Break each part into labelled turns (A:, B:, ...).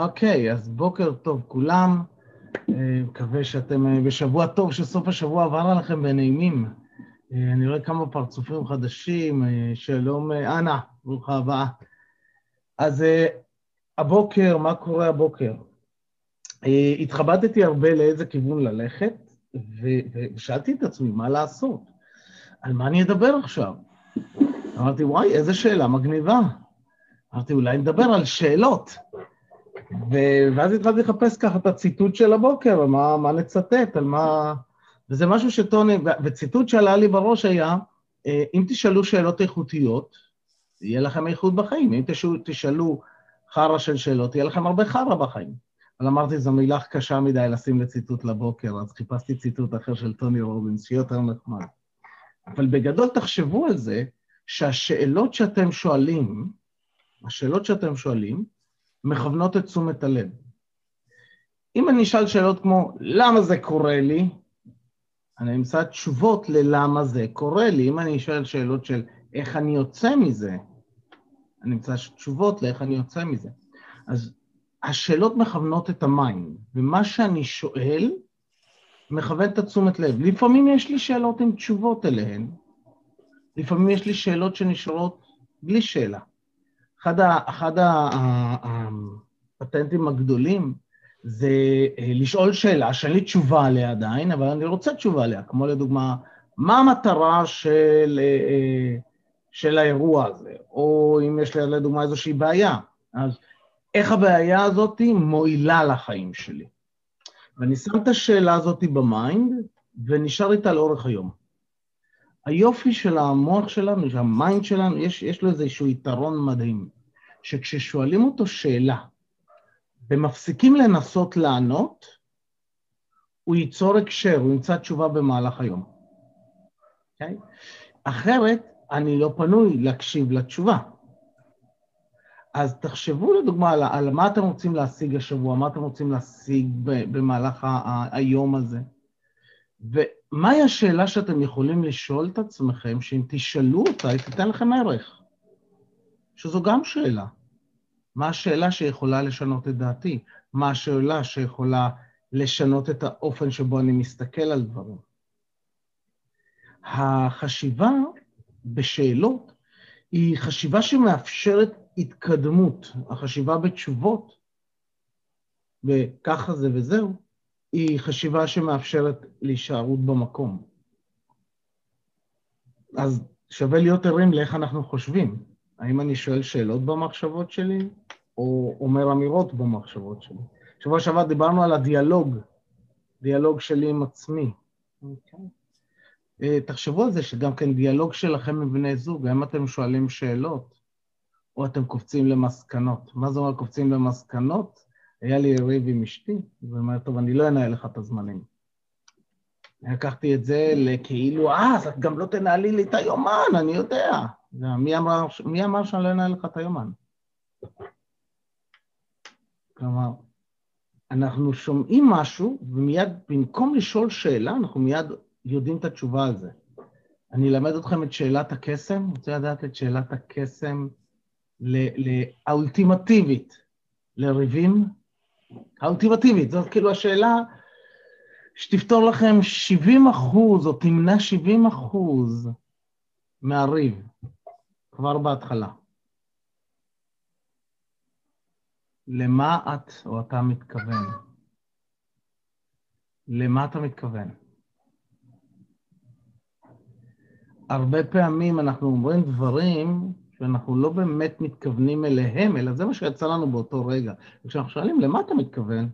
A: אוקיי, אז בוקר טוב כולם. אה, מקווה שאתם אה, בשבוע טוב, שסוף השבוע עבר עליכם בנעימים. אה, אני רואה כמה פרצופים חדשים. שלום, אנה, ברוכה הבאה. אז הבוקר, מה קורה הבוקר? התחבטתי הרבה לאיזה כיוון ללכת, ושאלתי את עצמי, מה לעשות? על מה אני אדבר עכשיו? אמרתי, וואי, איזה שאלה מגניבה. אמרתי, אולי נדבר על שאלות. ו- ואז התחלתי לחפש ככה את הציטוט של הבוקר, מה, מה לצטט, על מה... וזה משהו שטוני, וציטוט שעלה לי בראש היה, אה, אם תשאלו שאלות איכותיות, יהיה לכם איכות בחיים. אם תשאלו, תשאלו חרא של שאלות, יהיה לכם הרבה חרא בחיים. אבל אמרתי, זו מילה קשה מדי לשים לציטוט לבוקר, אז חיפשתי ציטוט אחר של טוני רובינס, שיהיה יותר נחמד. אבל בגדול תחשבו על זה שהשאלות שאתם שואלים, השאלות שאתם שואלים, מכוונות את תשומת הלב. אם אני אשאל שאלות כמו, למה זה קורה לי? אני אמצא תשובות ללמה זה קורה לי. אם אני אשאל שאלות של איך אני יוצא מזה, אני אמצא תשובות לאיך אני יוצא מזה. אז השאלות מכוונות את ה mind, ומה שאני שואל מכוון את התשומת לב. לפעמים יש לי שאלות עם תשובות אליהן, לפעמים יש לי שאלות שנשארות בלי שאלה. אחד, ה, אחד הפטנטים הגדולים זה אה, לשאול שאלה שאין לי תשובה עליה עדיין, אבל אני רוצה תשובה עליה, כמו לדוגמה, מה המטרה של, אה, של האירוע הזה, או אם יש לי לדוגמה איזושהי בעיה, אז איך הבעיה הזאת מועילה לחיים שלי. ואני שם את השאלה הזאת ב mind, ונשאר איתה לאורך היום. היופי של המוח שלנו, של ה mind שלנו, יש, יש לו איזשהו יתרון מדהים, שכששואלים אותו שאלה ומפסיקים לנסות לענות, הוא ייצור הקשר, הוא ימצא תשובה במהלך היום. Okay? אוקיי? אחרת, אני לא פנוי להקשיב לתשובה. אז תחשבו לדוגמה על, על מה אתם רוצים להשיג השבוע, מה אתם רוצים להשיג במהלך ה, ה, היום הזה. ומהי השאלה שאתם יכולים לשאול את עצמכם, שאם תשאלו אותה, היא תיתן לכם ערך? שזו גם שאלה. מה השאלה שיכולה לשנות את דעתי? מה השאלה שיכולה לשנות את האופן שבו אני מסתכל על דברים? החשיבה בשאלות היא חשיבה שמאפשרת התקדמות. החשיבה בתשובות, וככה זה וזהו, היא חשיבה שמאפשרת להישארות במקום. אז שווה להיות ערים לאיך אנחנו חושבים. האם אני שואל שאלות במחשבות שלי, או אומר אמירות במחשבות שלי? שבוע שעבר דיברנו על הדיאלוג, דיאלוג שלי עם עצמי. Okay. אוקיי. אה, תחשבו על זה שגם כן דיאלוג שלכם עם בני זוג, האם אתם שואלים שאלות, או אתם קופצים למסקנות. מה זה אומר קופצים למסקנות? היה לי ריב עם אשתי, והיא אומרת, טוב, אני לא אנהל לך את הזמנים. לקחתי את זה לכאילו, אה, אז את גם לא תנהלי לי את היומן, אני יודע. מי אמר, מי אמר שאני לא אנהל לך את היומן? כלומר, אנחנו שומעים משהו, ומיד, במקום לשאול שאלה, אנחנו מיד יודעים את התשובה על זה. אני אלמד אתכם את שאלת הקסם, רוצה לדעת את שאלת הקסם האולטימטיבית לריבים? האולטימטיבית, זאת כאילו השאלה שתפתור לכם 70 אחוז, או תמנע 70 אחוז מהריב, כבר בהתחלה. למה את או אתה מתכוון? למה אתה מתכוון? הרבה פעמים אנחנו אומרים דברים שאנחנו לא באמת מתכוונים אליהם, אלא זה מה שיצא לנו באותו רגע. וכשאנחנו שואלים, למה אתה מתכוון?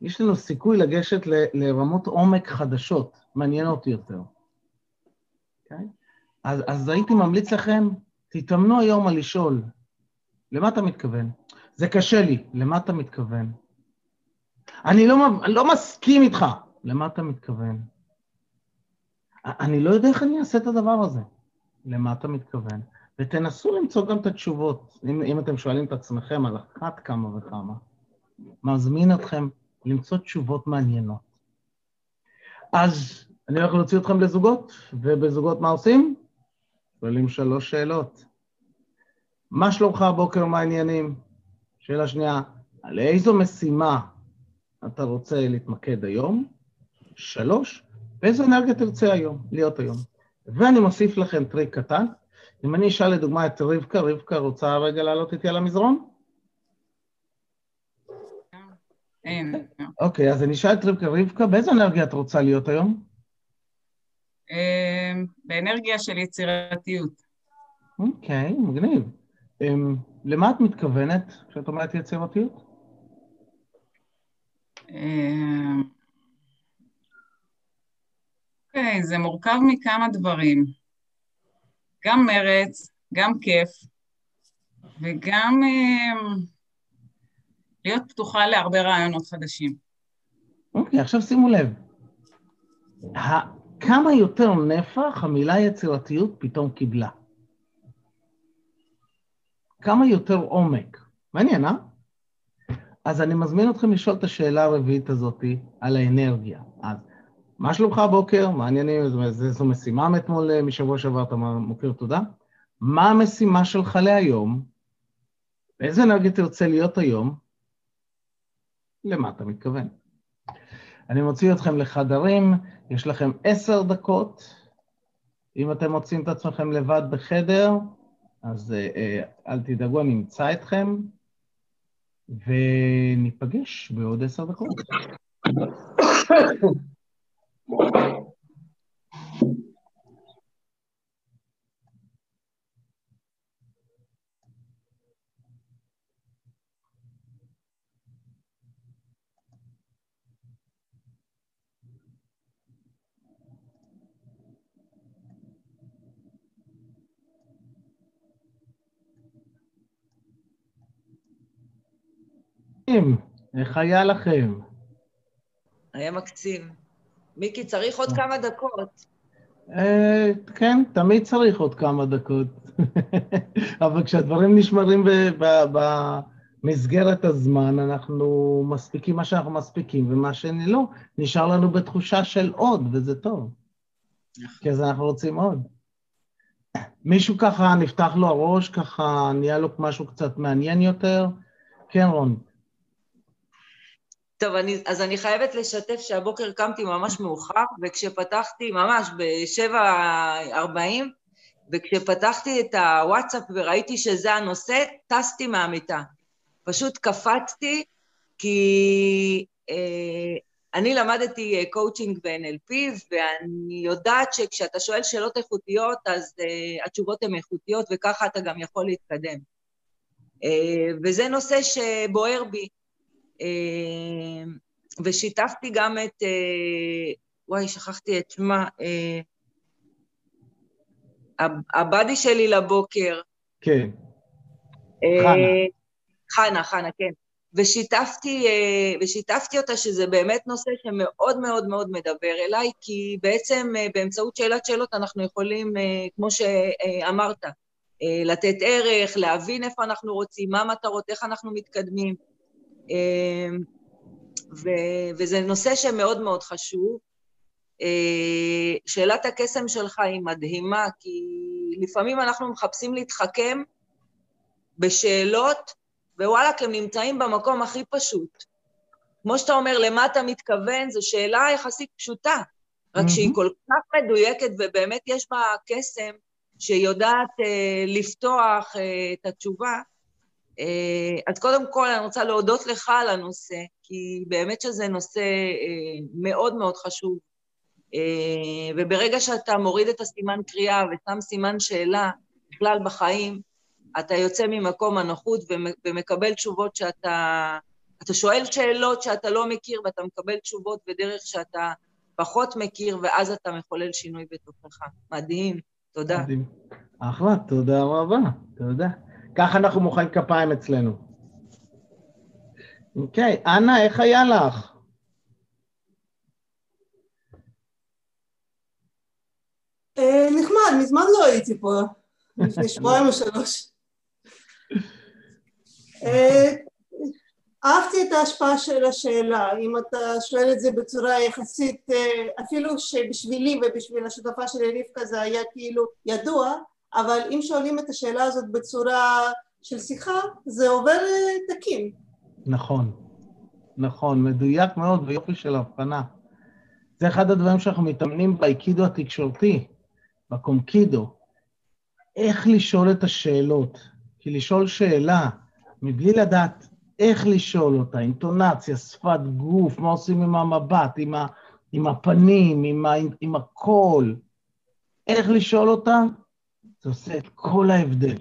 A: יש לנו סיכוי לגשת ל, לרמות עומק חדשות, מעניינות יותר. Okay? אוקיי? אז, אז הייתי ממליץ לכם, תתאמנו היום על לשאול, למה אתה מתכוון? זה קשה לי, למה אתה מתכוון? אני לא, אני לא מסכים איתך, למה אתה מתכוון? אני לא יודע איך אני אעשה את הדבר הזה. למה אתה מתכוון? ותנסו למצוא גם את התשובות. אם, אם אתם שואלים את עצמכם על אחת כמה וכמה, מזמין אתכם למצוא תשובות מעניינות. אז אני הולך להוציא אתכם לזוגות, ובזוגות מה עושים? שואלים שלוש שאלות. מה שלומך הבוקר, מה העניינים? שאלה שנייה, על איזו משימה אתה רוצה להתמקד היום? שלוש, באיזו אנרגיה תרצה היום, להיות היום. ואני מוסיף לכם טריק קטן. אם אני אשאל לדוגמה את רבקה, רבקה רוצה רגע לעלות איתי על המזרון?
B: אין.
A: אוקיי, אז אני אשאל את רבקה, רבקה, באיזו אנרגיה את רוצה להיות היום?
B: אמ, באנרגיה של יצירתיות.
A: אוקיי, מגניב. אמ, למה את מתכוונת כשאת אומרת יצירתיות?
B: אוקיי, זה מורכב מכמה דברים. גם מרץ, גם כיף, וגם להיות פתוחה להרבה רעיונות חדשים.
A: אוקיי, עכשיו שימו לב. כמה יותר נפח המילה יצירתיות פתאום קיבלה? כמה יותר עומק? מעניין, אה? אז אני מזמין אתכם לשאול את השאלה הרביעית הזאת על האנרגיה. אז מה שלומך הבוקר? מה העניינים? זו משימה מאתמול, אה, משבוע שעבר, אתה מוקיר תודה. מה המשימה שלך להיום? באיזה אנרגיה תרצה להיות היום? למה אתה מתכוון? אני מוציא אתכם לחדרים, יש לכם עשר דקות. אם אתם מוצאים את עצמכם לבד בחדר, אז אה, אה, אל תדאגו, אני אמצא אתכם, וניפגש בעוד עשר דקות. איך היה לכם?
C: היה מקסים. מיקי, צריך עוד כמה דקות.
A: אה, כן, תמיד צריך עוד כמה דקות. אבל כשהדברים נשמרים במסגרת הזמן, אנחנו מספיקים מה שאנחנו מספיקים, ומה שלא, נשאר לנו בתחושה של עוד, וזה טוב. נכון. כי אז אנחנו רוצים עוד. מישהו ככה, נפתח לו הראש, ככה נהיה לו משהו קצת מעניין יותר? כן, רון.
C: טוב, אני, אז אני חייבת לשתף שהבוקר קמתי ממש מאוחר, וכשפתחתי, ממש ב-7.40, וכשפתחתי את הוואטסאפ וראיתי שזה הנושא, טסתי מהמיטה. פשוט קפצתי, כי אה, אני למדתי קואוצ'ינג ב-NLP, ואני יודעת שכשאתה שואל שאלות איכותיות, אז אה, התשובות הן איכותיות, וככה אתה גם יכול להתקדם. אה, וזה נושא שבוער בי. אה, ושיתפתי גם את, אה, וואי, שכחתי את שמה, אה, הבאדי שלי לבוקר.
A: כן. חנה.
C: חנה, חנה, כן. ושיתפתי, ושיתפתי אותה שזה באמת נושא שמאוד מאוד מאוד מדבר אליי, כי בעצם באמצעות שאלת שאלות אנחנו יכולים, כמו שאמרת, לתת ערך, להבין איפה אנחנו רוצים, מה המטרות, איך אנחנו מתקדמים. אמ, ו- וזה נושא שמאוד מאוד חשוב. אה, שאלת הקסם שלך היא מדהימה, כי לפעמים אנחנו מחפשים להתחכם בשאלות, ווואלכ, הם נמצאים במקום הכי פשוט. כמו שאתה אומר, למה אתה מתכוון, זו שאלה יחסית פשוטה, רק mm-hmm. שהיא כל כך מדויקת, ובאמת יש בה קסם, שיודעת אה, לפתוח אה, את התשובה. אה, אז קודם כל אני רוצה להודות לך על הנושא, כי באמת שזה נושא אה, מאוד מאוד חשוב. אה, וברגע שאתה מוריד את הסימן קריאה ושם סימן שאלה בכלל בחיים, אתה יוצא ממקום הנוחות ומקבל תשובות שאתה... אתה שואל שאלות שאתה לא מכיר ואתה מקבל תשובות בדרך שאתה פחות מכיר, ואז אתה מחולל שינוי בתוכך. מדהים, תודה. מדהים.
A: אחלה, תודה רבה, תודה. ככה אנחנו מוחאים כפיים אצלנו. אוקיי, אנה, איך היה לך?
D: אה, נחמד, מזמן לא הייתי פה, לפני שבועיים או שלוש. אה, אהבתי את ההשפעה של השאלה, אם אתה שואל את זה בצורה יחסית, אה, אפילו שבשבילי ובשביל השותפה שלי רבקה זה היה כאילו ידוע, אבל אם שואלים את השאלה הזאת בצורה של שיחה, זה עובר אה, תקין.
A: נכון, נכון, מדויק מאוד ויופי של הבחנה. זה אחד הדברים שאנחנו מתאמנים באיקידו התקשורתי, בקומקידו. איך לשאול את השאלות. כי לשאול שאלה מבלי לדעת איך לשאול אותה, אינטונציה, שפת גוף, מה עושים עם המבט, עם, ה, עם הפנים, עם, ה, עם הקול, איך לשאול אותה, זה עושה את כל ההבדל.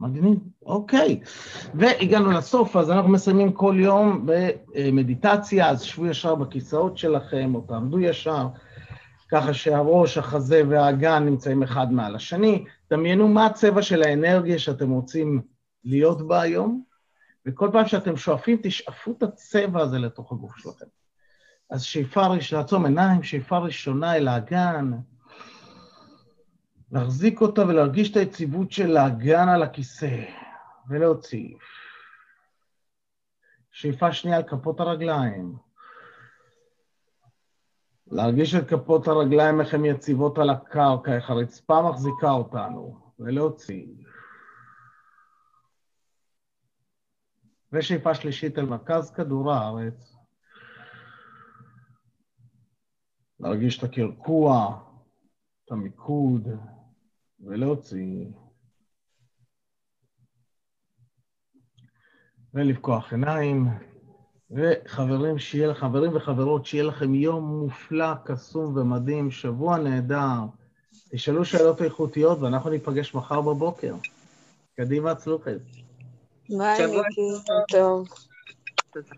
A: מגניב, אוקיי. והגענו לסוף, אז אנחנו מסיימים כל יום במדיטציה, אז שבו ישר בכיסאות שלכם, או תעמדו ישר, ככה שהראש, החזה והאגן נמצאים אחד מעל השני. דמיינו מה הצבע של האנרגיה שאתם רוצים להיות בה היום, וכל פעם שאתם שואפים, תשאפו את הצבע הזה לתוך הגוף שלכם. אז שאיפה ראשונה, לעצום עיניים, שאיפה ראשונה אל האגן, להחזיק אותה ולהרגיש את היציבות של האגן על הכיסא, ולהוציא. שאיפה שנייה על כפות הרגליים. להרגיש את כפות הרגליים, איך הן יציבות על הקרקע, איך הרצפה מחזיקה אותנו, ולהוציא. ושאיפה שלישית אל מרכז כדור הארץ. להרגיש את הקרקוע, את המיקוד, ולהוציא. ולפקוח עיניים. וחברים, שיהיה, חברים וחברות, שיהיה לכם יום מופלא, קסום ומדהים, שבוע נהדר. תשאלו שאלות איכותיות ואנחנו ניפגש מחר בבוקר. קדימה, צלוחת.
C: ביי, מיקי. טוב.
B: תודה.